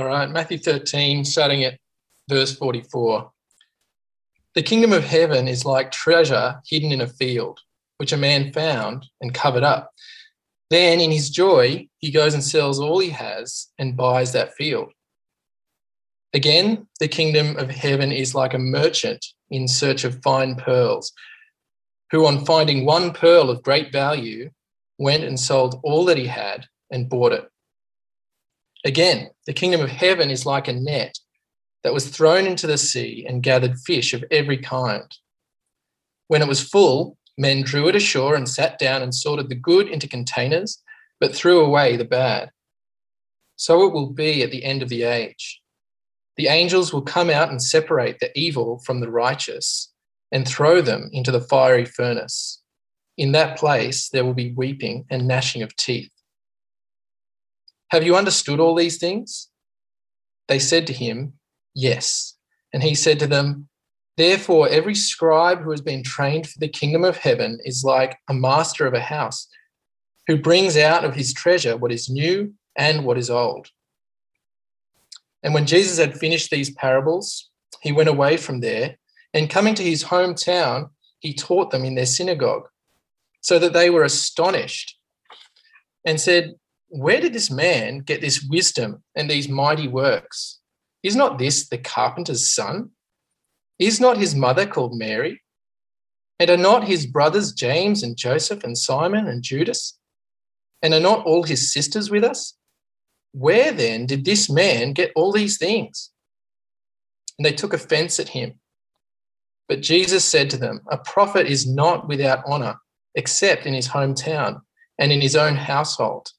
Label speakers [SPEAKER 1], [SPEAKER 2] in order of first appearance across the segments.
[SPEAKER 1] All right, Matthew 13, starting at verse 44. The kingdom of heaven is like treasure hidden in a field, which a man found and covered up. Then, in his joy, he goes and sells all he has and buys that field. Again, the kingdom of heaven is like a merchant in search of fine pearls, who, on finding one pearl of great value, went and sold all that he had and bought it. Again, the kingdom of heaven is like a net that was thrown into the sea and gathered fish of every kind. When it was full, men drew it ashore and sat down and sorted the good into containers, but threw away the bad. So it will be at the end of the age. The angels will come out and separate the evil from the righteous and throw them into the fiery furnace. In that place, there will be weeping and gnashing of teeth. Have you understood all these things? They said to him, Yes. And he said to them, Therefore, every scribe who has been trained for the kingdom of heaven is like a master of a house who brings out of his treasure what is new and what is old. And when Jesus had finished these parables, he went away from there, and coming to his hometown, he taught them in their synagogue, so that they were astonished and said, Where did this man get this wisdom and these mighty works? Is not this the carpenter's son? Is not his mother called Mary? And are not his brothers James and Joseph and Simon and Judas? And are not all his sisters with us? Where then did this man get all these things? And they took offense at him. But Jesus said to them, A prophet is not without honor, except in his hometown and in his own household.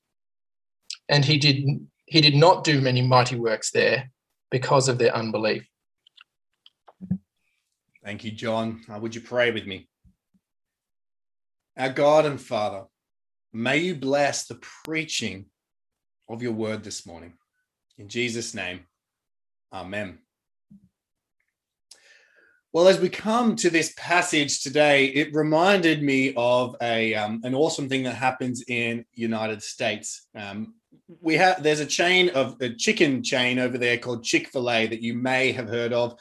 [SPEAKER 1] And he did, he did not do many mighty works there because of their unbelief.
[SPEAKER 2] Thank you, John. Uh, would you pray with me? Our God and Father, may you bless the preaching of your word this morning. In Jesus' name, Amen. Well, as we come to this passage today, it reminded me of a um, an awesome thing that happens in United States. Um, we have there's a chain of a chicken chain over there called Chick-fil-A that you may have heard of.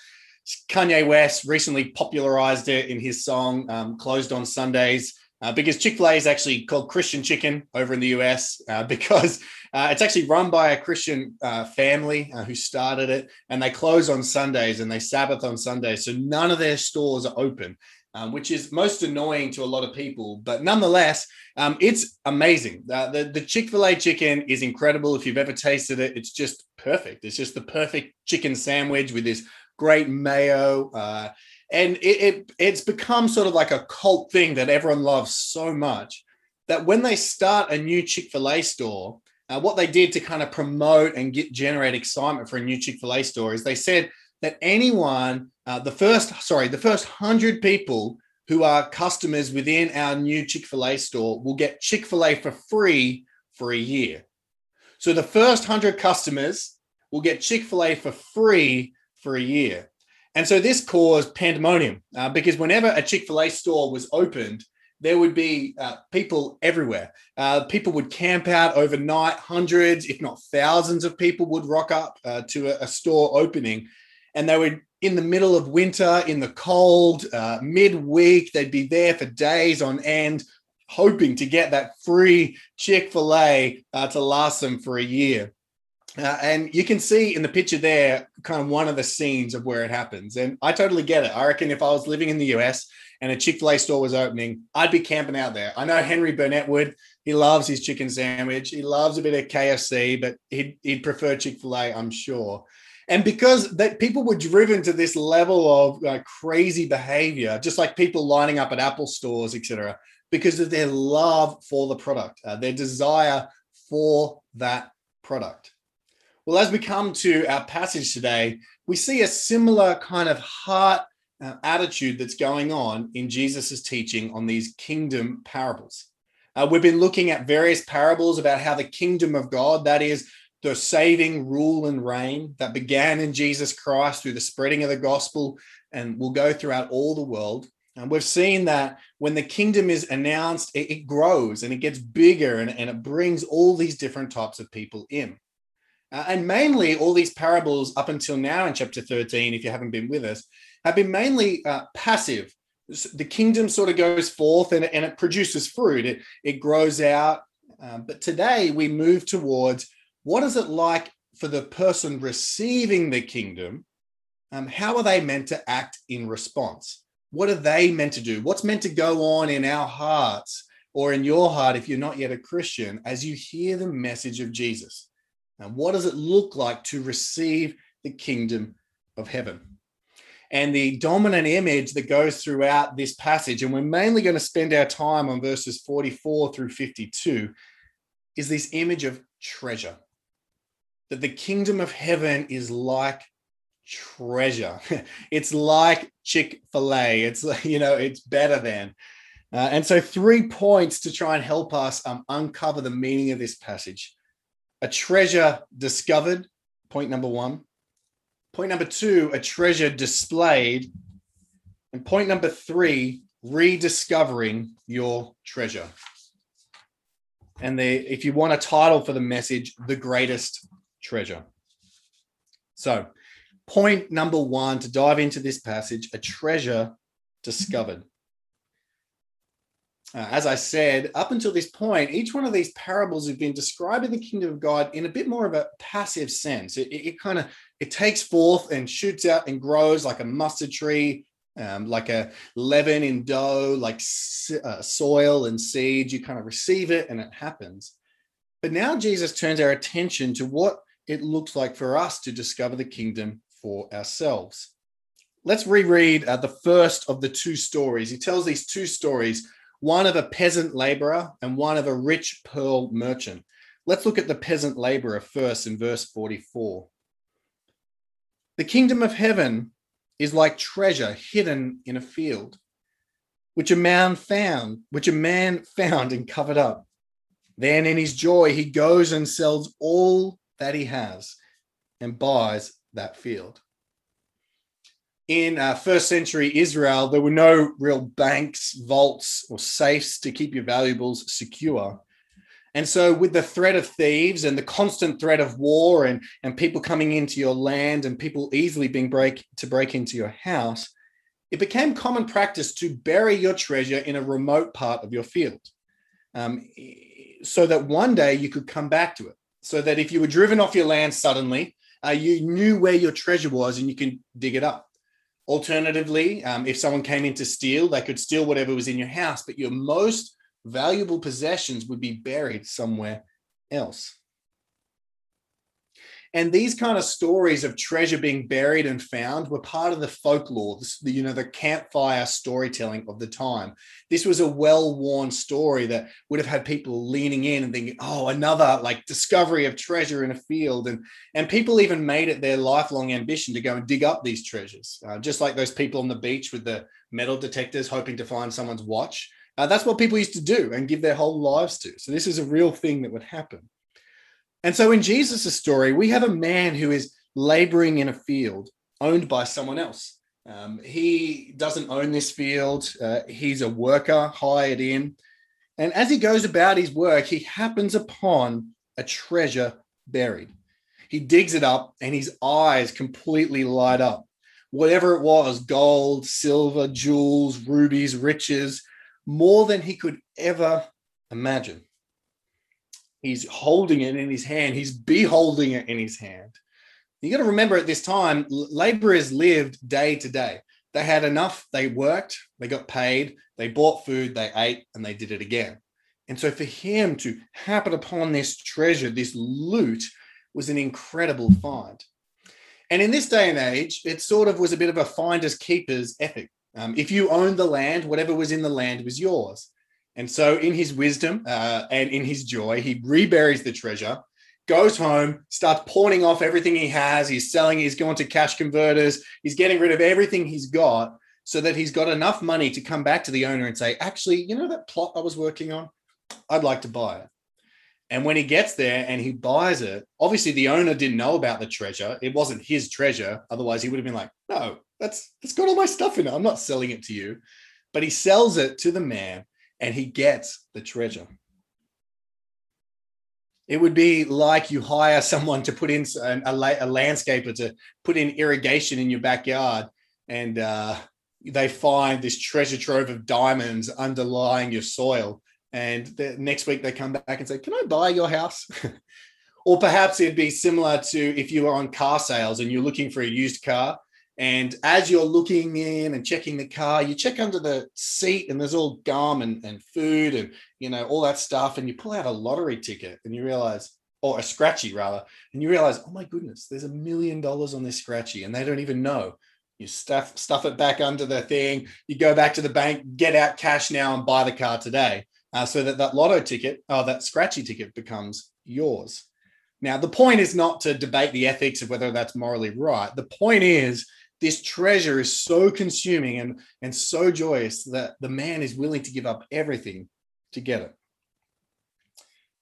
[SPEAKER 2] Kanye West recently popularized it in his song um, "Closed on Sundays." Uh, because Chick fil A is actually called Christian Chicken over in the US uh, because uh, it's actually run by a Christian uh, family uh, who started it and they close on Sundays and they Sabbath on Sundays. So none of their stores are open, um, which is most annoying to a lot of people. But nonetheless, um, it's amazing. the the Chick fil A chicken is incredible. If you've ever tasted it, it's just perfect. It's just the perfect chicken sandwich with this great mayo uh, and it, it, it's become sort of like a cult thing that everyone loves so much that when they start a new chick-fil-a store uh, what they did to kind of promote and get generate excitement for a new chick-fil-a store is they said that anyone uh, the first sorry the first 100 people who are customers within our new chick-fil-a store will get chick-fil-a for free for a year so the first 100 customers will get chick-fil-a for free for a year and so this caused pandemonium uh, because whenever a Chick fil A store was opened, there would be uh, people everywhere. Uh, people would camp out overnight, hundreds, if not thousands of people would rock up uh, to a, a, store opening. And they would, in the middle of winter, in the cold, uh, midweek, they'd be there for days on end, hoping to get that free Chick fil A uh, to last them for a year. Uh, and you can see in the picture there kind of one of the scenes of where it happens. And I totally get it. I reckon if I was living in the US and a Chick fil A store was opening, I'd be camping out there. I know Henry Burnett would. He loves his chicken sandwich. He loves a bit of KFC, but he'd, he'd prefer Chick fil A, I'm sure. And because that people were driven to this level of uh, crazy behavior, just like people lining up at Apple stores, etc., because of their love for the product, uh, their desire for that product. Well, as we come to our passage today, we see a similar kind of heart uh, attitude that's going on in Jesus' teaching on these kingdom parables. Uh, we've been looking at various parables about how the kingdom of God, that is the saving rule and reign that began in Jesus Christ through the spreading of the gospel and will go throughout all the world. And we've seen that when the kingdom is announced, it, it grows and it gets bigger and, and it brings all these different types of people in. Uh, and mainly, all these parables up until now in chapter 13, if you haven't been with us, have been mainly uh, passive. The kingdom sort of goes forth and, and it produces fruit, it, it grows out. Um, but today we move towards what is it like for the person receiving the kingdom? Um, how are they meant to act in response? What are they meant to do? What's meant to go on in our hearts or in your heart if you're not yet a Christian as you hear the message of Jesus? And what does it look like to receive the kingdom of heaven? And the dominant image that goes throughout this passage, and we're mainly going to spend our time on verses 44 through 52, is this image of treasure. That the kingdom of heaven is like treasure. it's like Chick fil A. It's, you know, it's better than. Uh, and so, three points to try and help us um, uncover the meaning of this passage a treasure discovered, point number one. Point number two, a treasure displayed. And point number three, rediscovering your treasure. And the, if you want a title for the message, the greatest treasure. So, point number one to dive into this passage, a treasure discovered uh, as I said, up until this point, each one of these parables have been describing the kingdom of God in a bit more of a passive sense. It, it, it kind of it takes forth and shoots out and grows like a mustard tree, um, like a leaven in dough, like uh, soil and seed. You kind of receive it and it happens. But now Jesus turns our attention to what it looks like for us to discover the kingdom for ourselves. Let's reread uh, the first of the two stories. He tells these two stories one of a peasant laborer and one of a rich pearl merchant. Let's look at the peasant laborer first in verse 44. The kingdom of heaven is like treasure hidden in a field, which a man found, which a man found and covered up. Then in his joy, he goes and sells all that he has and buys that field in uh, first century Israel, there were no real banks, vaults, or safes to keep your valuables secure. And so, with the threat of thieves and the constant threat of war and, and people coming into your land and people easily being break to break into your house, it became common practice to bury your treasure in a remote part of your field, um, so that one day you could come back to it. So that if you were driven off your land suddenly, uh, you knew where your treasure was and you can dig it up. Alternatively, um, if someone came in to steal, they could steal whatever was in your house, but your most valuable possessions would be buried somewhere else. And these kind of stories of treasure being buried and found were part of the folklore, the, you know, the campfire storytelling of the time. This was a well-worn story that would have had people leaning in and thinking, "Oh, another like discovery of treasure in a field," and and people even made it their lifelong ambition to go and dig up these treasures, uh, just like those people on the beach with the metal detectors hoping to find someone's watch. Uh, that's what people used to do and give their whole lives to. So this is a real thing that would happen. And so in Jesus' story, we have a man who is laboring in a field owned by someone else. Um, he doesn't own this field, uh, he's a worker hired in. And as he goes about his work, he happens upon a treasure buried. He digs it up and his eyes completely light up. Whatever it was gold, silver, jewels, rubies, riches more than he could ever imagine. He's holding it in his hand. He's beholding it in his hand. You got to remember at this time, laborers lived day to day. They had enough, they worked, they got paid, they bought food, they ate, and they did it again. And so for him to happen upon this treasure, this loot, was an incredible find. And in this day and age, it sort of was a bit of a finders keepers ethic. Um, if you owned the land, whatever was in the land was yours. And so, in his wisdom uh, and in his joy, he reburies the treasure, goes home, starts pawning off everything he has. He's selling, he's going to cash converters, he's getting rid of everything he's got so that he's got enough money to come back to the owner and say, Actually, you know that plot I was working on? I'd like to buy it. And when he gets there and he buys it, obviously the owner didn't know about the treasure. It wasn't his treasure. Otherwise, he would have been like, no, that's it's got all my stuff in it. I'm not selling it to you. But he sells it to the man and he gets the treasure. It would be like you hire someone to put in a, a landscaper to put in irrigation in your backyard, and uh, they find this treasure trove of diamonds underlying your soil. And the, next week they come back and say, Can I buy your house? or perhaps it'd be similar to if you were on car sales and you're looking for a used car and as you're looking in and checking the car, you check under the seat and there's all gum and, and food and you know all that stuff. And you pull out a lottery ticket and you realize, or a scratchy rather, and you realize, oh my goodness, there's a million dollars on this scratchy, and they don't even know. You stuff stuff it back under the thing. You go back to the bank, get out cash now, and buy the car today, uh, so that that lotto ticket, oh, that scratchy ticket becomes yours. Now, the point is not to debate the ethics of whether that's morally right. The point is this treasure is so consuming and, and so joyous that the man is willing to give up everything to get it.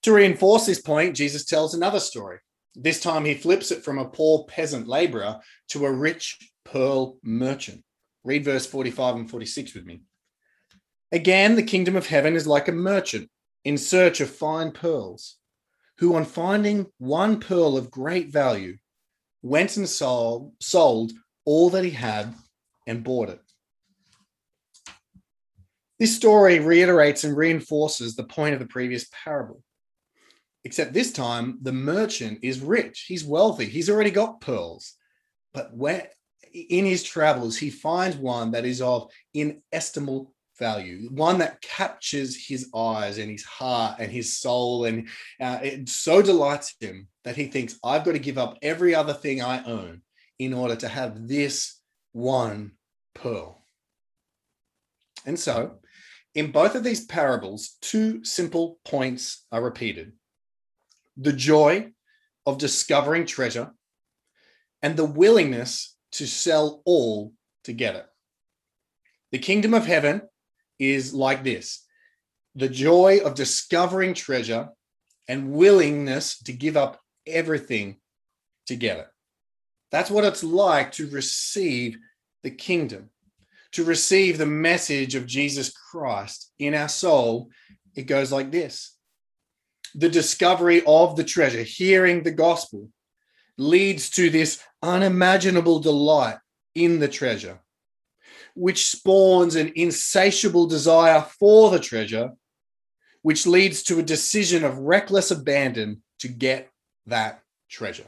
[SPEAKER 2] To reinforce this point, Jesus tells another story. This time he flips it from a poor peasant laborer to a rich pearl merchant. Read verse 45 and 46 with me. Again, the kingdom of heaven is like a merchant in search of fine pearls, who, on finding one pearl of great value, went and sold, sold all that he had and bought it. This story reiterates and reinforces the point of the previous parable. Except this time, the merchant is rich, he's wealthy, he's already got pearls. But where, in his travels, he finds one that is of inestimable value, one that captures his eyes and his heart and his soul. And uh, it so delights him that he thinks, I've got to give up every other thing I own in order to have this one pearl. And so, in both of these parables, two simple points are repeated the joy of discovering treasure and the willingness to sell all to get it. The kingdom of heaven is like this the joy of discovering treasure and willingness to give up everything to get it. That's what it's like to receive the kingdom, to receive the message of Jesus Christ in our soul. It goes like this the discovery of the treasure, hearing the gospel, leads to this unimaginable delight in the treasure, which spawns an insatiable desire for the treasure, which leads to a decision of reckless abandon to get that treasure.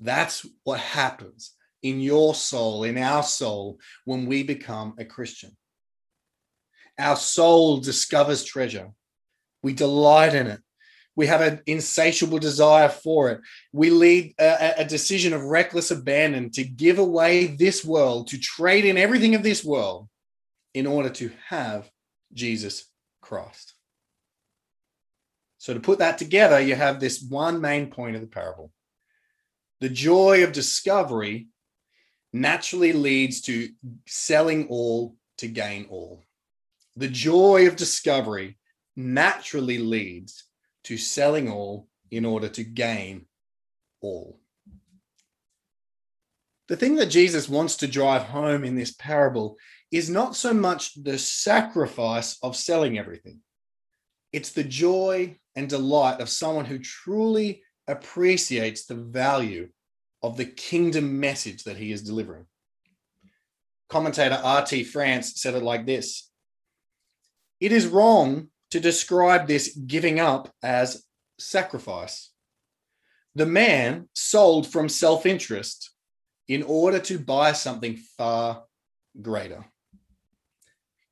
[SPEAKER 2] That's what happens in your soul, in our soul, when we become a Christian. Our soul discovers treasure. We delight in it. We have an insatiable desire for it. We lead a, a, decision of reckless abandon to give away this world, to trade in everything of this world in order to have Jesus Christ. So, to put that together, you have this one main point of the parable the joy of discovery naturally leads to selling all to gain all. The joy of discovery naturally leads to selling all in order to gain all. The thing that Jesus wants to drive home in this parable is not so much the sacrifice of selling everything, it's the joy and delight of someone who truly appreciates the value of the kingdom message that he is delivering. Commentator R.T. France said it like this It is wrong to describe this giving up as sacrifice. The man sold from self interest in order to buy something far greater.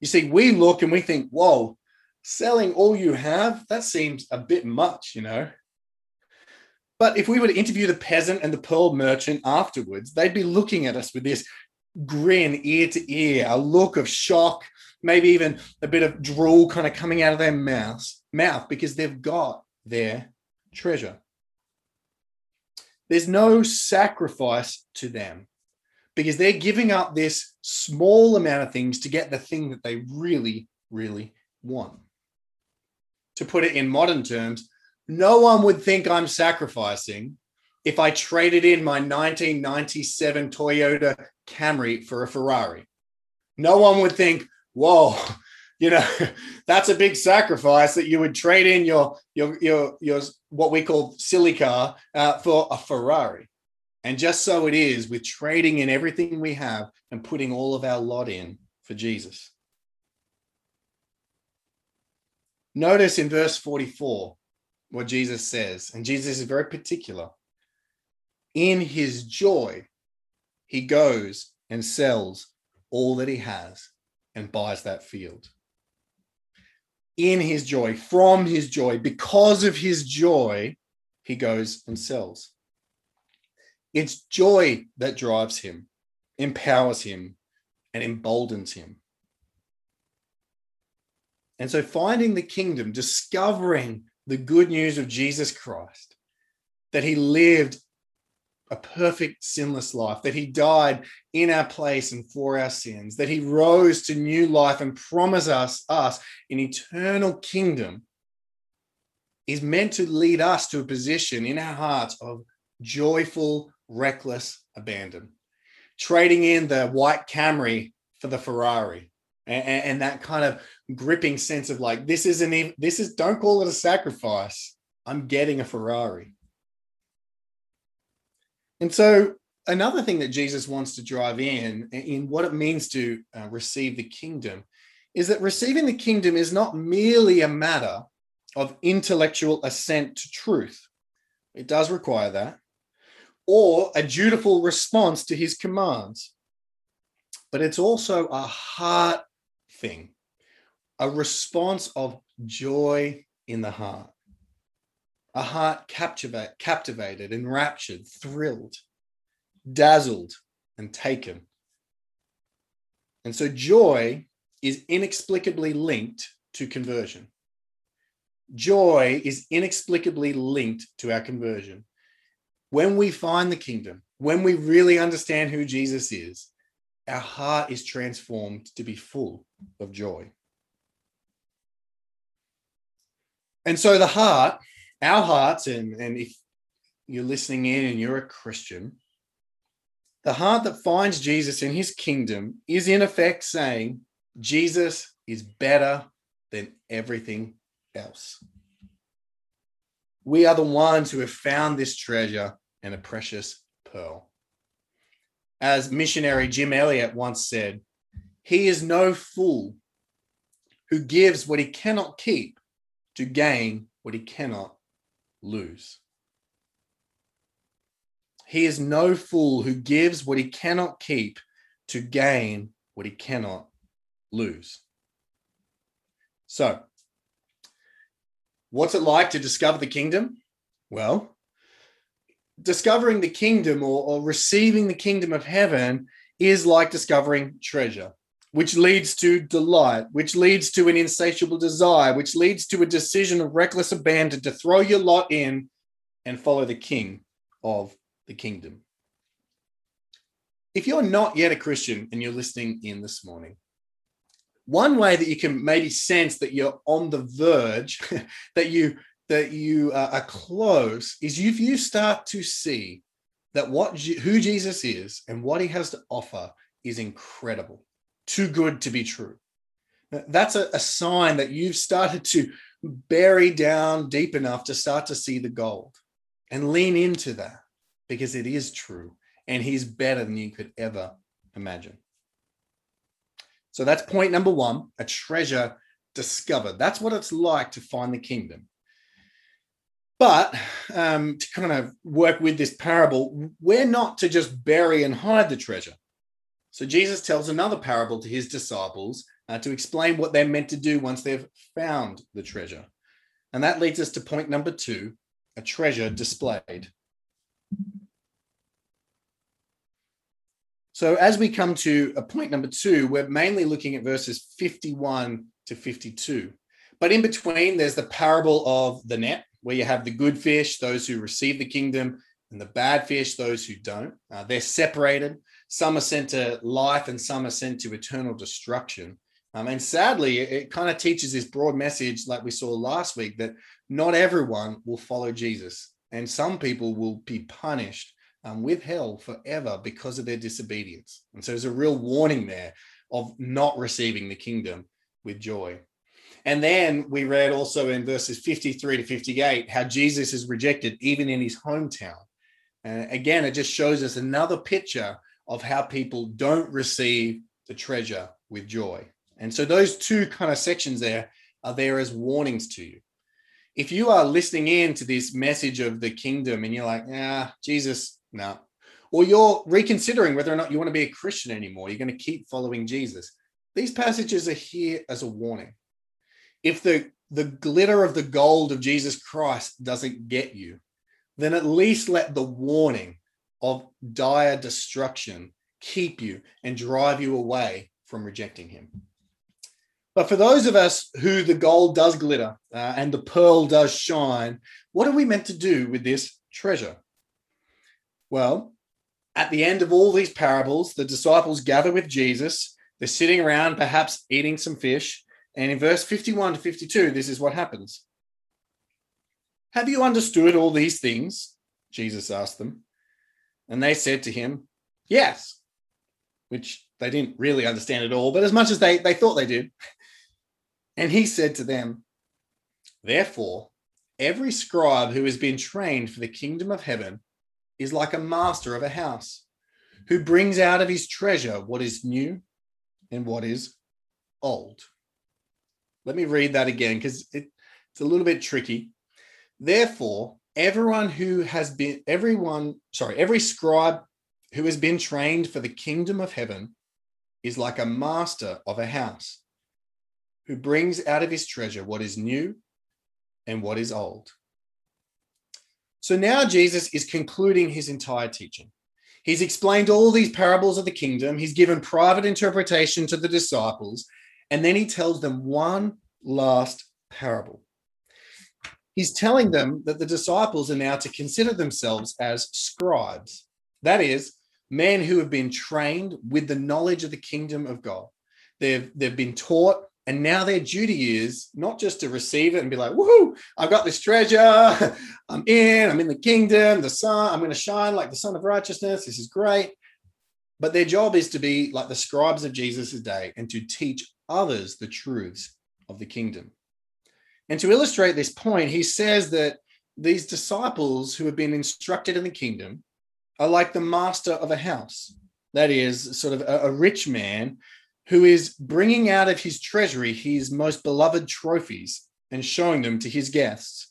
[SPEAKER 2] You see, we look and we think, whoa, selling all you have, that seems a bit much, you know. But if we were to interview the peasant and the pearl merchant afterwards, they'd be looking at us with this grin ear to ear, a look of shock, maybe even a bit of drool kind of coming out of their mouths, mouth because they've got their treasure. There's no sacrifice to them because they're giving up this small amount of things to get the thing that they really, really want. To put it in modern terms, no one would think I'm sacrificing if I traded in my 1997 Toyota Camry for a Ferrari. No one would think, whoa, you know, that's a big sacrifice that you would trade in your your your your what we call silly car uh, for a Ferrari. And just so it is with trading in everything we have and putting all of our lot in for Jesus. Notice in verse 44 what Jesus says, and Jesus is very particular. In his joy, he goes and sells all that he has and buys that field. In his joy, from his joy, because of his joy, he goes and sells. It's joy that drives him, empowers him, and emboldens him. And so, finding the kingdom, discovering the good news of Jesus Christ, that he lived a perfect sinless life, that he died in our place and for our sins, that he rose to new life and promised us, us an eternal kingdom, is meant to lead us to a position in our hearts of joyful, reckless abandon, trading in the white Camry for the Ferrari. And, and that kind of gripping sense of like, this isn't even, this is, don't call it a sacrifice. I'm getting a Ferrari and so, another thing that Jesus wants to drive in, in what it means to uh, receive the kingdom, is that receiving the kingdom is not merely a matter of intellectual assent to truth. It does require that, or a dutiful response to his commands. But it's also a heart thing, a response of joy in the heart a heart captivate, captivated, enraptured, thrilled, dazzled, and taken. And so joy is inexplicably linked to conversion. Joy is inexplicably linked to our conversion. When we find the kingdom, when we really understand who Jesus is, our heart is transformed to be full of joy. And so the heart our hearts, and, and if you're listening in and you're a Christian, the heart that finds Jesus in his kingdom is in effect saying, Jesus is better than everything else. We are the ones who have found this treasure and a precious pearl. As missionary Jim Elliot once said, he is no fool who gives what he cannot keep to gain what he cannot lose. He is no fool who gives what he cannot keep to gain what he cannot lose. So, what's it like to discover the kingdom? Well, discovering the kingdom or, or receiving the kingdom of heaven is like discovering treasure which leads to delight, which leads to an insatiable desire, which leads to a decision of reckless abandon to throw your lot in and follow the king of the kingdom. If you're not yet a Christian and you're listening in this morning, one way that you can maybe sense that you're on the verge, that you that you are close, is if you start to see that what who Jesus is and what he has to offer is incredible too good to be true. That's a, a sign that you've started to bury down deep enough to start to see the gold and lean into that because it is true and he's better than you could ever imagine. So that's point number one a treasure discovered. That's what it's like to find the kingdom. But um, to kind of work with this parable, we're not to just bury and hide the treasure. So Jesus tells another parable to his disciples uh, to explain what they're meant to do once they've found the treasure. And that leads us to point number two a treasure displayed. So, as we come to a point number two, we're mainly looking at verses 51 to 52. But in between, there's the parable of the net, where you have the good fish, those who receive the kingdom, and the bad fish, those who don't. Uh, they're separated. Some are sent to life and some are sent to eternal destruction. Um, and sadly, it, it kind of teaches this broad message, like we saw last week, that not everyone will follow Jesus. And some people will be punished um, with hell forever because of their disobedience. And so there's a real warning there of not receiving the kingdom with joy. And then we read also in verses 53 to 58 how Jesus is rejected even in his hometown. And again, it just shows us another picture of how people don't receive the treasure with joy. And so those two kind of sections there are there as warnings to you. If you are listening in to this message of the kingdom and you're like, yeah, Jesus, no. Or you're reconsidering whether or not you want to be a Christian anymore, you're going to keep following Jesus. These passages are here as a warning. If the, the glitter of the gold of Jesus Christ doesn't get you, then at least let the warning of dire destruction keep you and drive you away from rejecting him. But for those of us who the gold does glitter uh, and the pearl does shine, what are we meant to do with this treasure? Well, at the end of all these parables, the disciples gather with Jesus. They're sitting around, perhaps eating some fish. And in verse 51 to 52, this is what happens. Have you understood all these things? Jesus asked them. And they said to him, Yes, which they didn't really understand at all, but as much as they, they thought they did. And he said to them, Therefore, every scribe who has been trained for the kingdom of heaven is like a master of a house who brings out of his treasure what is new and what is old. Let me read that again because it, it's a little bit tricky. Therefore, everyone who has been, everyone, sorry, every scribe who has been trained for the kingdom of heaven is like a master of a house who brings out of his treasure what is new and what is old. So now Jesus is concluding his entire teaching. He's explained all these parables of the kingdom, he's given private interpretation to the disciples, and then he tells them one last parable. He's telling them that the disciples are now to consider themselves as scribes, that is, men who have been trained with the knowledge of the kingdom of God. They've, they've been taught and now their duty is not just to receive it and be like, woohoo, I've got this treasure. I'm in, I'm in the kingdom, the sun, I'm going to shine like the sun of righteousness. This is great. But their job is to be like the scribes of Jesus' day and to teach others the truths of the kingdom. And to illustrate this point, he says that these disciples who have been instructed in the kingdom are like the master of a house. That is, sort of a, a rich man who is bringing out of his treasury his most beloved trophies and showing them to his guests,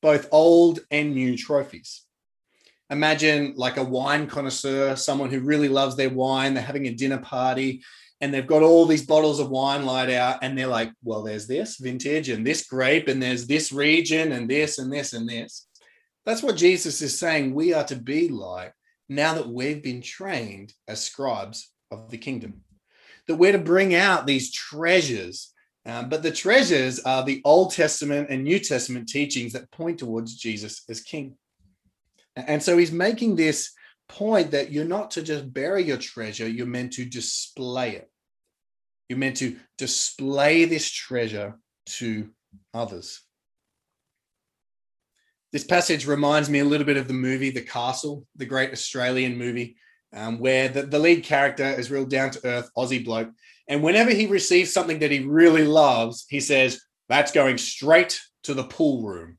[SPEAKER 2] both old and new trophies. Imagine like a wine connoisseur, someone who really loves their wine, they're having a dinner party and they've got all these bottles of wine laid out and they're like, well, there's this vintage and this grape and there's this region and this and this and this. That's what Jesus is saying we are to be like now that we've been trained as scribes of the kingdom that we're to bring out these treasures. Um, but the treasures are the Old Testament and New Testament teachings that point towards Jesus as King. And so he's making this point that you're not to just bury your treasure, you're meant to display it. You're meant to display this treasure to others. This passage reminds me a little bit of the movie The Castle, the great Australian movie um, where the, the lead character is real down to earth Aussie bloke. And whenever he receives something that he really loves, he says, That's going straight to the pool room.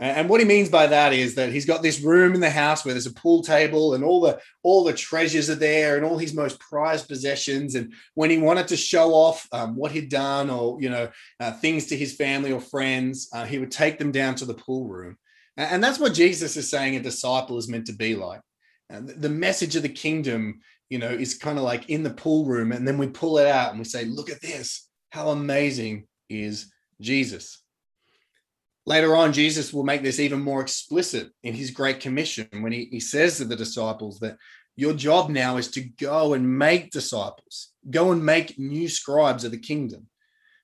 [SPEAKER 2] And what he means by that is that he's got this room in the house where there's a pool table and all the all the treasures are there and all his most prized possessions. And when he wanted to show off um, what he'd done or you know uh, things to his family or friends, uh, he would take them down to the pool room. And that's what Jesus is saying a disciple is meant to be like And the message of the kingdom, you know, is kind of like in the pool room, and then we pull it out and we say, "Look at this! How amazing is Jesus!" Later on, Jesus will make this even more explicit in his Great Commission when he, he says to the disciples that your job now is to go and make disciples, go and make new scribes of the kingdom.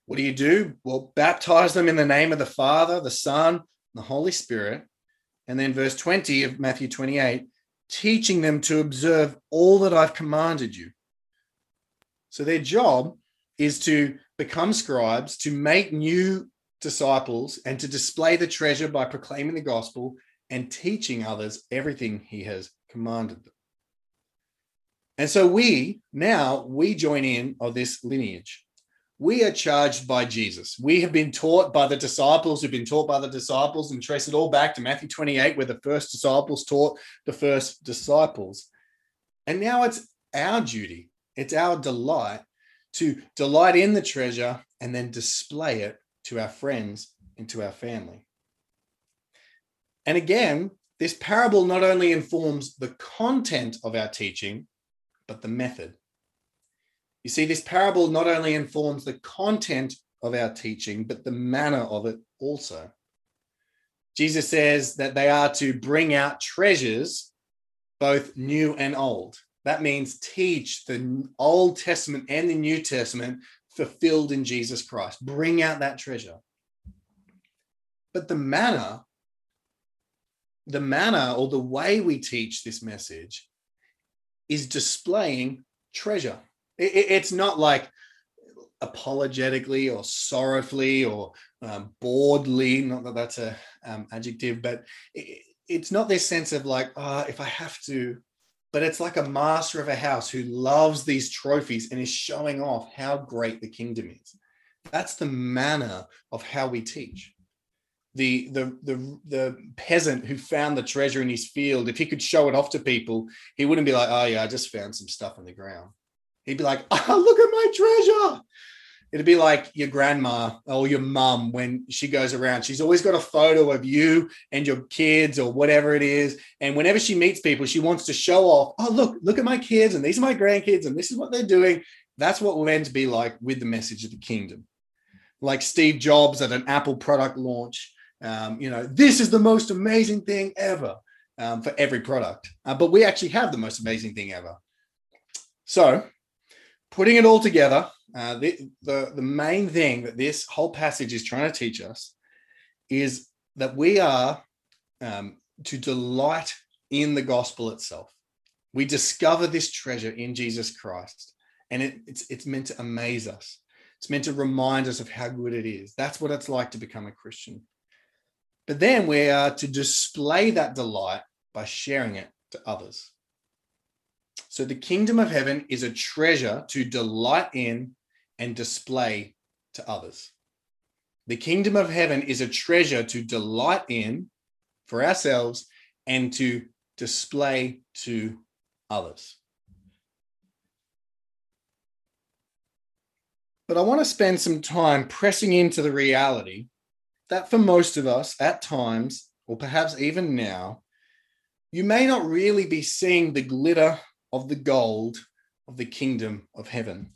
[SPEAKER 2] What do you do? Well, baptize them in the name of the Father, the Son, the Holy Spirit. And then, verse 20 of Matthew 28 teaching them to observe all that I've commanded you. So their job is to become scribes, to make new disciples, and to display the treasure by proclaiming the gospel and teaching others everything he has commanded them. And so we now we join in of this lineage. we are charged by Jesus. We have been taught by the disciples who've been taught by the disciples and trace it all back to Matthew 28, where the first disciples taught the first disciples. And now it's our duty, it's our delight to delight in the treasure and then display it to our friends and to our family. And again, this parable not only informs the content of our teaching, but the method. You see, this parable not only informs the content of our teaching, but the manner of it also. Jesus says that they are to bring out treasures, both new and old. That means teach the Old Testament and the New Testament fulfilled in Jesus Christ. Bring out that treasure. But the manner, the manner or the way we teach this message is displaying treasure. It, it's not like apologetically or sorrowfully or um, boredly, not that that's a um, adjective, but it, it's not this sense of like, oh, if I have to, but it's like a master of a house who loves these trophies and is showing off how great the kingdom is. That's the manner of how we teach. The, the, the, the peasant who found the treasure in his field, if he could show it off to people, he wouldn't be like, oh, yeah, I just found some stuff on the ground. He'd be like, oh, look at my treasure. It'd be like your grandma or your mum when she goes around. She's always got a photo of you and your kids or whatever it is. And whenever she meets people, she wants to show off, oh, look, look at my kids and these are my grandkids and this is what they're doing. That's what we're meant to be like with the message of the kingdom. Like Steve Jobs at an Apple product launch. Um, you know, this is the most amazing thing ever um, for every product. Uh, but we actually have the most amazing thing ever. So, putting it all together, uh, the, the, the main thing that this whole passage is trying to teach us is that we are um, to delight in the gospel itself. We discover this treasure in Jesus Christ, and it, it's, it's meant to amaze us. It's meant to remind us of how good it is. That's what it's like to become a Christian. But then we are to display that delight by sharing it to others. So the kingdom of heaven is a treasure to delight in and display to others. The kingdom of heaven is a treasure to delight in for ourselves and to display to others. But I want to spend some time pressing into the reality that for most of us, at times, or perhaps even now, you may not really be seeing the glitter of the gold of the kingdom of heaven.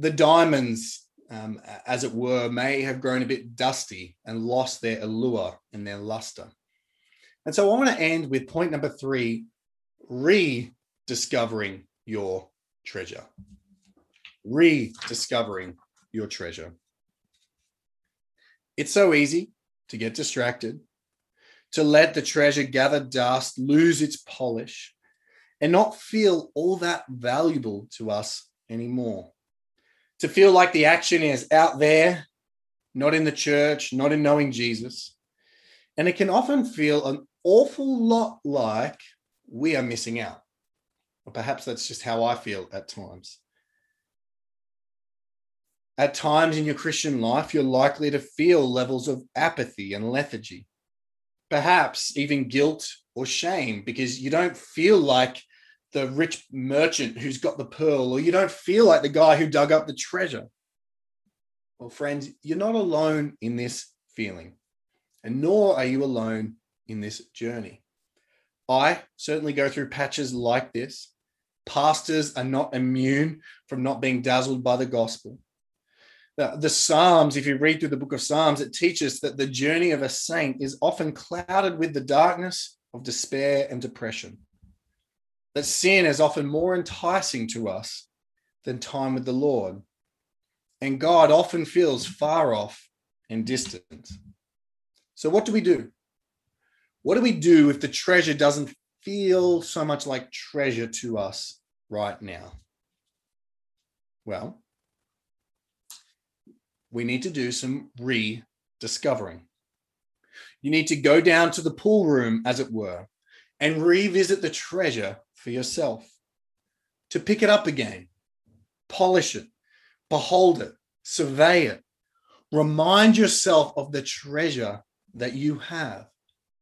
[SPEAKER 2] The diamonds, um, as it were, may have grown a bit dusty and lost their allure and their luster. And so I want to end with point number three rediscovering your treasure. Rediscovering your treasure. It's so easy to get distracted, to let the treasure gather dust, lose its polish, and not feel all that valuable to us anymore. To feel like the action is out there, not in the church, not in knowing Jesus. And it can often feel an awful lot like we are missing out. Or perhaps that's just how I feel at times. At times in your Christian life, you're likely to feel levels of apathy and lethargy, perhaps even guilt or shame because you don't feel like the rich merchant who's got the pearl, or you don't feel like the guy who dug up the treasure. Well, friends, you're not alone in this feeling, and nor are you alone in this journey. I certainly go through patches like this. Pastors are not immune from not being dazzled by the gospel. The, the Psalms, if you read through the book of Psalms, it teaches that the journey of a saint is often clouded with the darkness of despair and depression that sin is often more enticing to us than time with the Lord. And God often feels far off and distant. So, what do we do? What do we do if the treasure doesn't feel so much like treasure to us right now? Well, we need to do some rediscovering. You need to go down to the pool room, as it were, and revisit the treasure for yourself, to pick it up again, polish it, behold it, survey it, remind yourself of the treasure that you have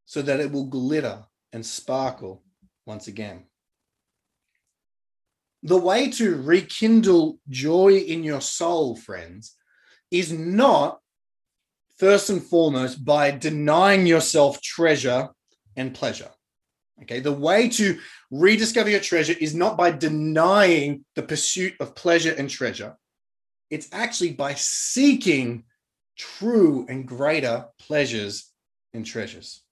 [SPEAKER 2] so that it will glitter and sparkle once again. The way to rekindle joy in your soul, friends, is not first and foremost by denying yourself treasure and pleasure. Okay, the way to rediscover your treasure is not by denying the pursuit of pleasure and treasure, it's actually by seeking true and greater pleasures and treasures.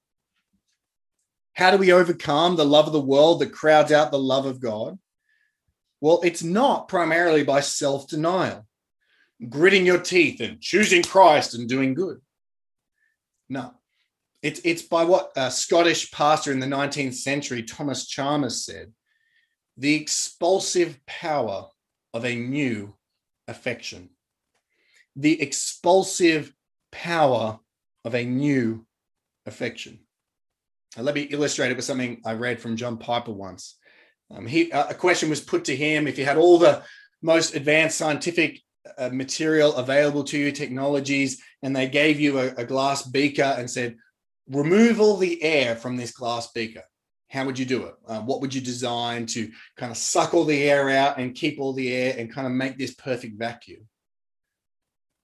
[SPEAKER 2] How do we overcome the love of the world that crowds out the love of God? Well, it's not primarily by self denial, gritting your teeth and choosing Christ and doing good. No, it's, it's by what a Scottish pastor in the 19th century, Thomas Chalmers, said the expulsive power of a new affection. The expulsive power of a new affection. Now, let me illustrate it with something I read from John Piper once. Um, he, a question was put to him if you had all the most advanced scientific uh, material available to you, technologies, and they gave you a, a glass beaker and said, remove all the air from this glass beaker. How would you do it? Uh, what would you design to kind of suck all the air out and keep all the air and kind of make this perfect vacuum?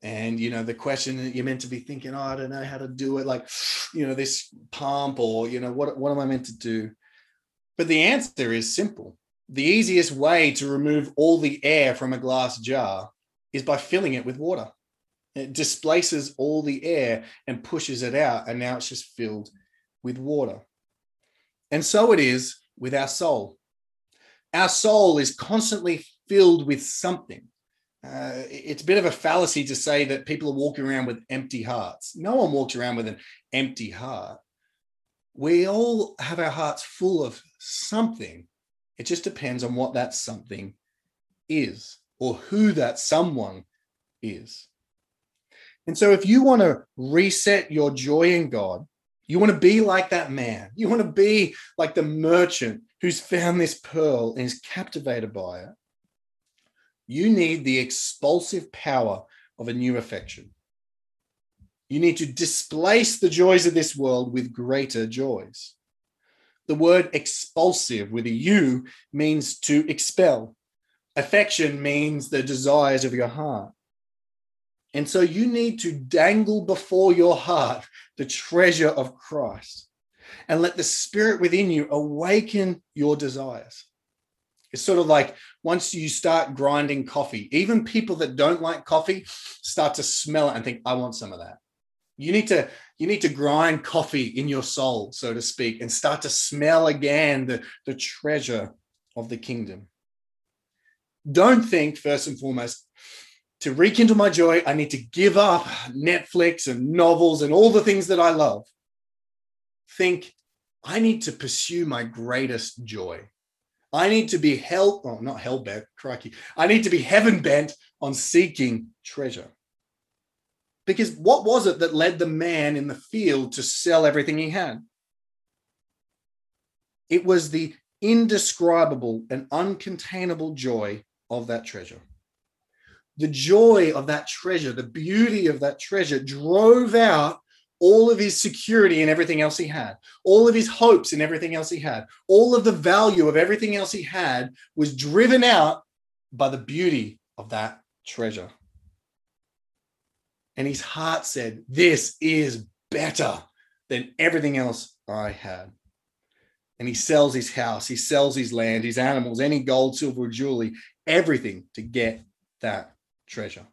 [SPEAKER 2] And you know the question that you're meant to be thinking, oh, I don't know how to do it, like you know this pump or you know what what am I meant to do? But the answer is simple. The easiest way to remove all the air from a glass jar is by filling it with water. It displaces all the air and pushes it out, and now it's just filled with water. And so it is with our soul. Our soul is constantly filled with something. Uh, it's a bit of a fallacy to say that people are walking around with empty hearts. No one walks around with an empty heart. We all have our hearts full of something. It just depends on what that something is or who that someone is. And so, if you want to reset your joy in God, you want to be like that man, you want to be like the merchant who's found this pearl and is captivated by it, you need the expulsive power of a new affection. You need to displace the joys of this world with greater joys. The word expulsive with a U means to expel. Affection means the desires of your heart. And so you need to dangle before your heart the treasure of Christ and let the spirit within you awaken your desires. It's sort of like once you start grinding coffee, even people that don't like coffee start to smell it and think, I want some of that. You need to you need to grind coffee in your soul, so to speak, and start to smell again the, the treasure of the kingdom. Don't think, first and foremost, to rekindle my joy, I need to give up Netflix and novels and all the things that I love. Think, I need to pursue my greatest joy. I need to be hell, oh, not hell bent, crikey. I need to be heaven bent on seeking treasure. Because what was it that led the man in the field to sell everything he had? It was the indescribable and uncontainable joy of that treasure the joy of that treasure, the beauty of that treasure drove out all of his security and everything else he had, all of his hopes and everything else he had, all of the value of everything else he had was driven out by the beauty of that treasure. And his heart said, This is better than everything else I had. And he sells his house, he sells his land, his animals, any gold, silver, or jewelry, everything to get that treasure.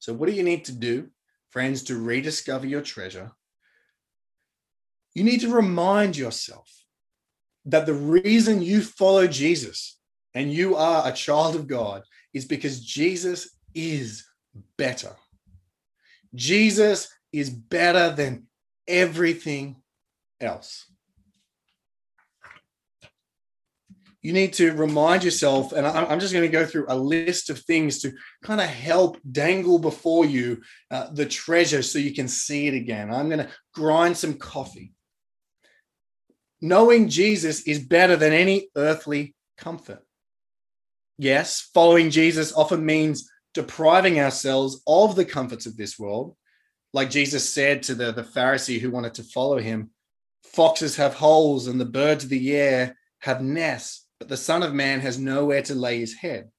[SPEAKER 2] So, what do you need to do, friends, to rediscover your treasure? You need to remind yourself that the reason you follow Jesus and you are a child of God is because Jesus is better. Jesus is better than everything else. You need to remind yourself, and I'm just going to go through a list of things to kind of help dangle before you uh, the treasure so you can see it again. I'm going to grind some coffee. Knowing Jesus is better than any earthly comfort. Yes, following Jesus often means depriving ourselves of the comforts of this world. Like Jesus said to the, the Pharisee who wanted to follow him Foxes have holes and the birds of the air have nests, but the Son of Man has nowhere to lay his head.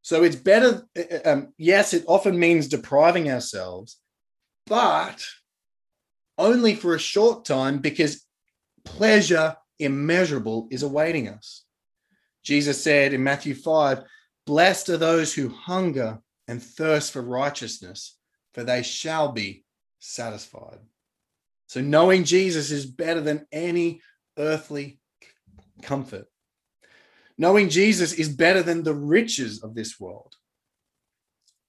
[SPEAKER 2] So it's better, um, yes, it often means depriving ourselves, but only for a short time because pleasure immeasurable is awaiting us. Jesus said in Matthew 5 Blessed are those who hunger and thirst for righteousness, for they shall be satisfied. So knowing Jesus is better than any earthly comfort. Knowing Jesus is better than the riches of this world.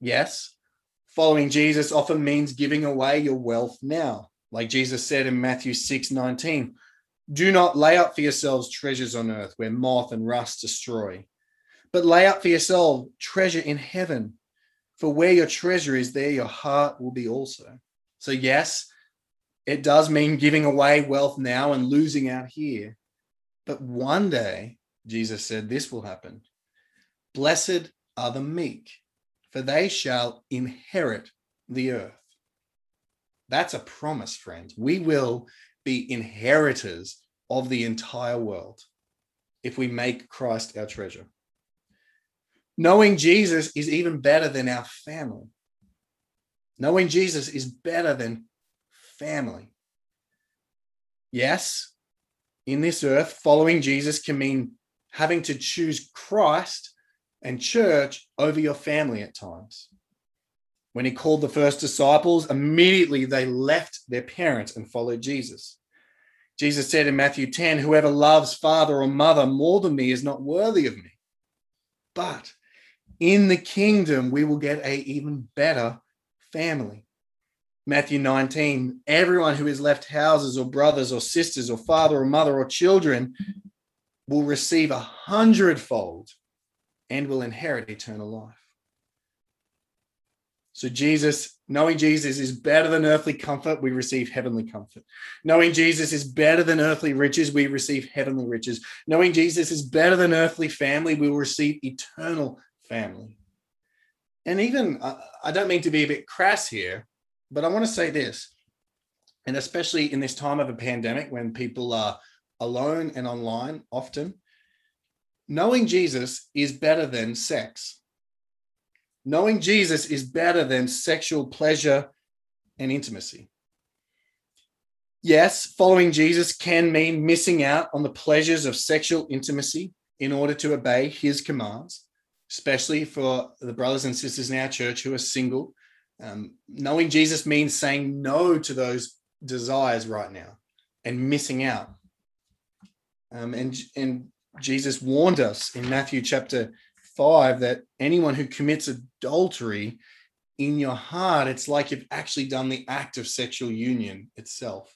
[SPEAKER 2] Yes, following Jesus often means giving away your wealth now. Like Jesus said in Matthew 6 19, do not lay up for yourselves treasures on earth where moth and rust destroy, but lay up for yourself treasure in heaven. For where your treasure is, there your heart will be also. So, yes, it does mean giving away wealth now and losing out here. But one day, Jesus said, this will happen. Blessed are the meek, for they shall inherit the earth. That's a promise, friends. We will be inheritors of the entire world if we make Christ our treasure. Knowing Jesus is even better than our family. Knowing Jesus is better than family. Yes, in this earth, following Jesus can mean having to choose Christ and church over your family at times. When he called the first disciples, immediately they left their parents and followed Jesus. Jesus said in Matthew 10, Whoever loves father or mother more than me is not worthy of me. But in the kingdom, we will get a even better family. Matthew 19, everyone who has left houses or brothers or sisters or father or mother or children will receive a hundredfold and will inherit eternal life. So, Jesus, knowing Jesus is better than earthly comfort, we receive heavenly comfort. Knowing Jesus is better than earthly riches, we receive heavenly riches. Knowing Jesus is better than earthly family, we will receive eternal family. And even, I don't mean to be a bit crass here, but I want to say this, and especially in this time of a pandemic when people are alone and online often, knowing Jesus is better than sex. Knowing Jesus is better than sexual pleasure and intimacy. Yes, following Jesus can mean missing out on the pleasures of sexual intimacy in order to obey his commands, especially for the brothers and sisters in our church who are single um, knowing Jesus means saying no to those desires right now and missing out. Um, and, and Jesus warned us in Matthew chapter 5 that anyone who commits adultery in your heart, it's like you've actually done the act of sexual union itself.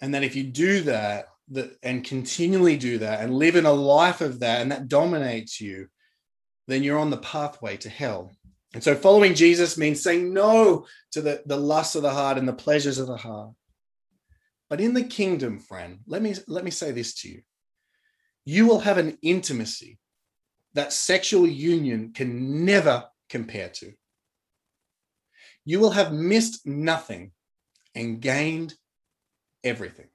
[SPEAKER 2] And that if you do that, that and continually do that and live in a life of that, and that dominates you, then you're on the pathway to hell. And so following Jesus means saying no to the, the lusts of the heart and the pleasures of the heart. But in the kingdom, friend, let me let me say this to you. You will have an intimacy that sexual union can never compare to. You will have missed nothing and gained everything.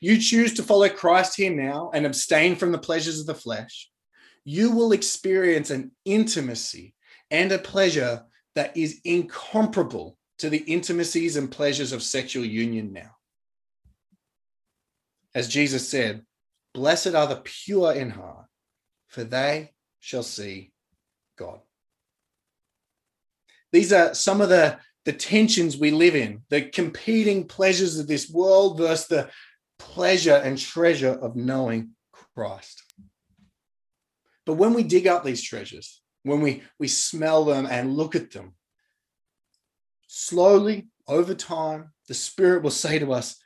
[SPEAKER 2] You choose to follow Christ here now and abstain from the pleasures of the flesh. You will experience an intimacy and a pleasure that is incomparable to the intimacies and pleasures of sexual union now. As Jesus said, Blessed are the pure in heart, for they shall see God. These are some of the, the tensions we live in, the competing pleasures of this world versus the pleasure and treasure of knowing Christ. But when we dig up these treasures, when we, we smell them and look at them. Slowly, over time, the Spirit will say to us,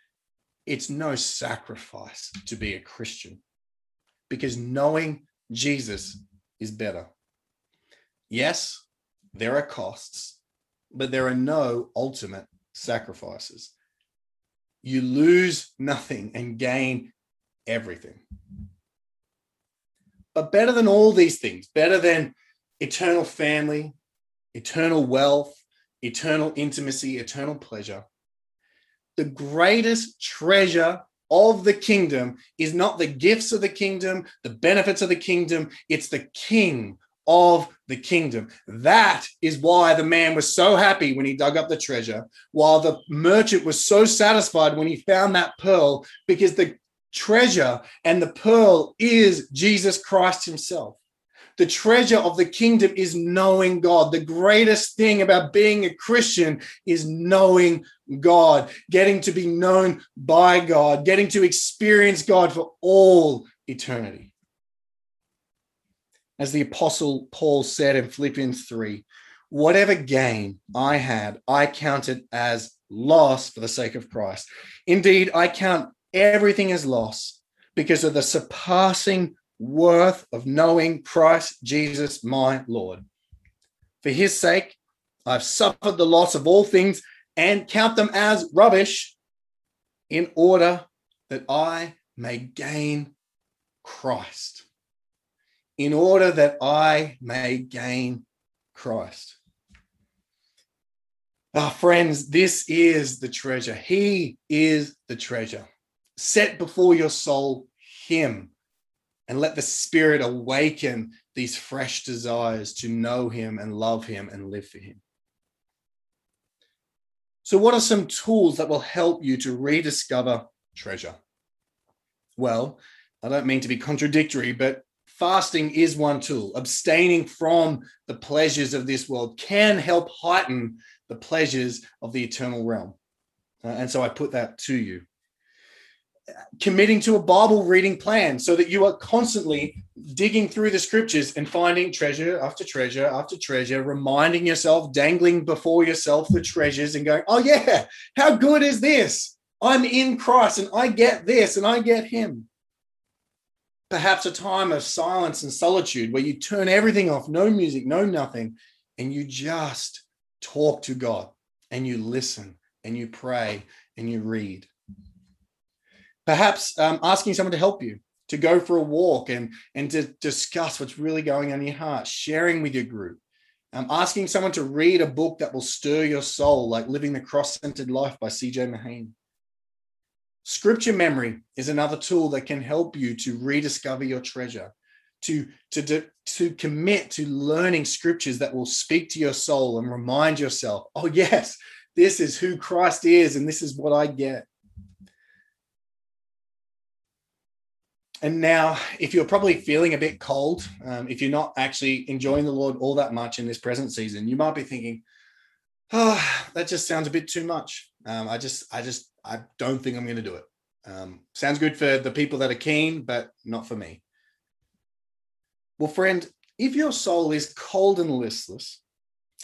[SPEAKER 2] it's no sacrifice to be a Christian because knowing Jesus is better. Yes, there are costs, but there are no ultimate sacrifices. You lose nothing and gain everything. But better than all these things, better than eternal family, eternal wealth, eternal intimacy, eternal pleasure. The greatest treasure of the kingdom is not the gifts of the kingdom, the benefits of the kingdom, it's the king of the kingdom. That is why the man was so happy when he dug up the treasure, while the merchant was so satisfied when he found that pearl, because the treasure and the pearl is Jesus Christ himself. The treasure of the kingdom is knowing God. The greatest thing about being a Christian is knowing God, getting to be known by God, getting to experience God for all eternity. As the Apostle Paul said in Philippians 3 whatever gain I had, I counted as loss for the sake of Christ. Indeed, I count everything as loss because of the surpassing worth of knowing Christ Jesus, my Lord. For his sake, I've suffered the loss of all things and count them as rubbish in order that I may gain Christ. In order that I may gain Christ. Our friends, this is the treasure. He is the treasure. Set before your soul Him and let the Spirit awaken these fresh desires to know Him and love Him and live for Him. So, what are some tools that will help you to rediscover treasure? Well, I don't mean to be contradictory, but fasting is one tool. Abstaining from the pleasures of this world can help heighten the pleasures of the eternal realm. Uh, and so I put that to you committing to a Bible reading plan so that you are constantly digging through the scriptures and finding treasure after treasure after treasure, reminding yourself, dangling before yourself the treasures and going, oh, yeah, how good is this? I'm in Christ and I get this and I get Him. Perhaps a time of silence and solitude where you turn everything off, no music, no nothing, and you just talk to God and you listen and you pray and you read perhaps um, asking someone to help you to go for a walk and and to discuss what's really going on in your heart sharing with your group. Um, asking someone to read a book that will stir your soul like living the cross-centered life by cj Mahaney. Scripture memory is another tool that can help you to rediscover your treasure to to to commit to learning scriptures that will speak to your soul and remind yourself oh yes this is who christ is and this is what i get and now, if you're probably feeling a bit cold, um, if you're not actually enjoying the Lord all that much in this present season, you might be thinking, "Oh, that just sounds a bit too much." Um, I just, I just, I don't think I'm going to do it. Um, sounds good for the people that are keen, but not for me. Well, friend, if your soul is cold and listless,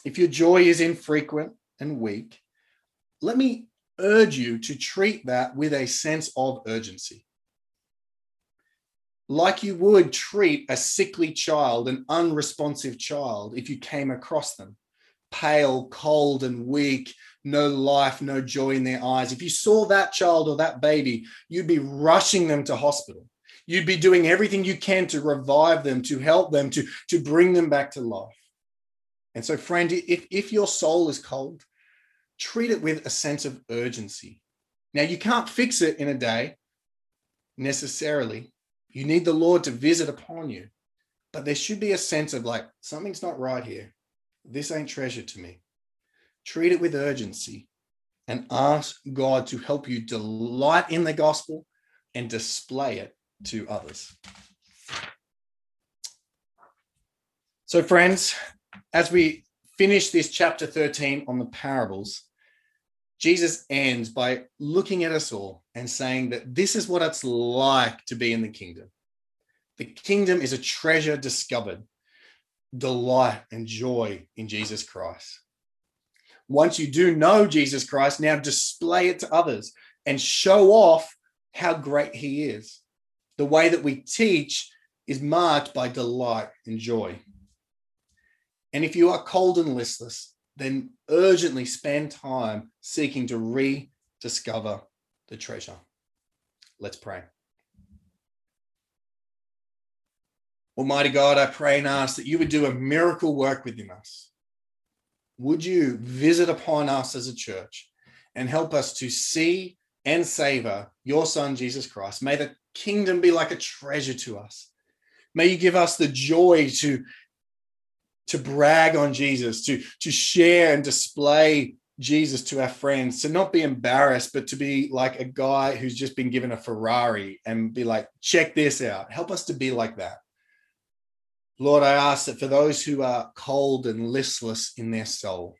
[SPEAKER 2] if your joy is infrequent and weak, let me urge you to treat that with a sense of urgency like you would treat a sickly child, an unresponsive child, if you came across them, pale, cold, and weak, no life, no joy in their eyes. If you saw that child or that baby, you'd be rushing them to hospital. You'd be doing everything you can to revive them, to help them, to, to bring them back to life. And so, friend, if, if your soul is cold, treat it with a sense of urgency. Now, you can't fix it in a day necessarily, you need the Lord to visit upon you. But there should be a sense of like, something's not right here. This ain't treasure to me. Treat it with urgency and ask God to help you delight in the gospel and display it to others. So, friends, as we finish this chapter 13 on the parables, Jesus ends by looking at us all and saying that this is what it's like to be in the kingdom. The kingdom is a treasure discovered, delight and joy in Jesus Christ. Once you do know Jesus Christ, now display it to others and show off how great he is. The way that we teach is marked by delight and joy. And if you are cold and listless, then urgently spend time seeking to rediscover the treasure. Let's pray. Almighty God, I pray and ask that you would do a miracle work within us. Would you visit upon us as a church and help us to see and savor your Son, Jesus Christ? May the kingdom be like a treasure to us. May you give us the joy to, to brag on Jesus, to, to share and display Jesus to our friends, to not be embarrassed, but to be like a guy who's just been given a Ferrari and be like, check this out. Help us to be like that. Lord, I ask that for those who are cold and listless in their soul,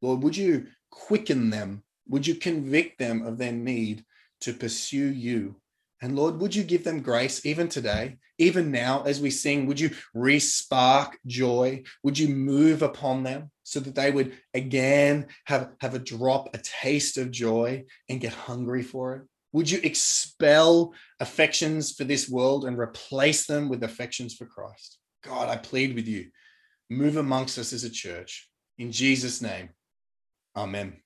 [SPEAKER 2] Lord, would you quicken them? Would you convict them of their need to pursue you? And Lord, would you give them grace even today, even now as we sing? Would you re-spark joy? Would you move upon them so that they would again have, have a drop, a taste of joy and get hungry for it? Would you expel affections for this world and replace them with affections for Christ? God, I plead with you, move amongst us as a church. In Jesus' name, amen.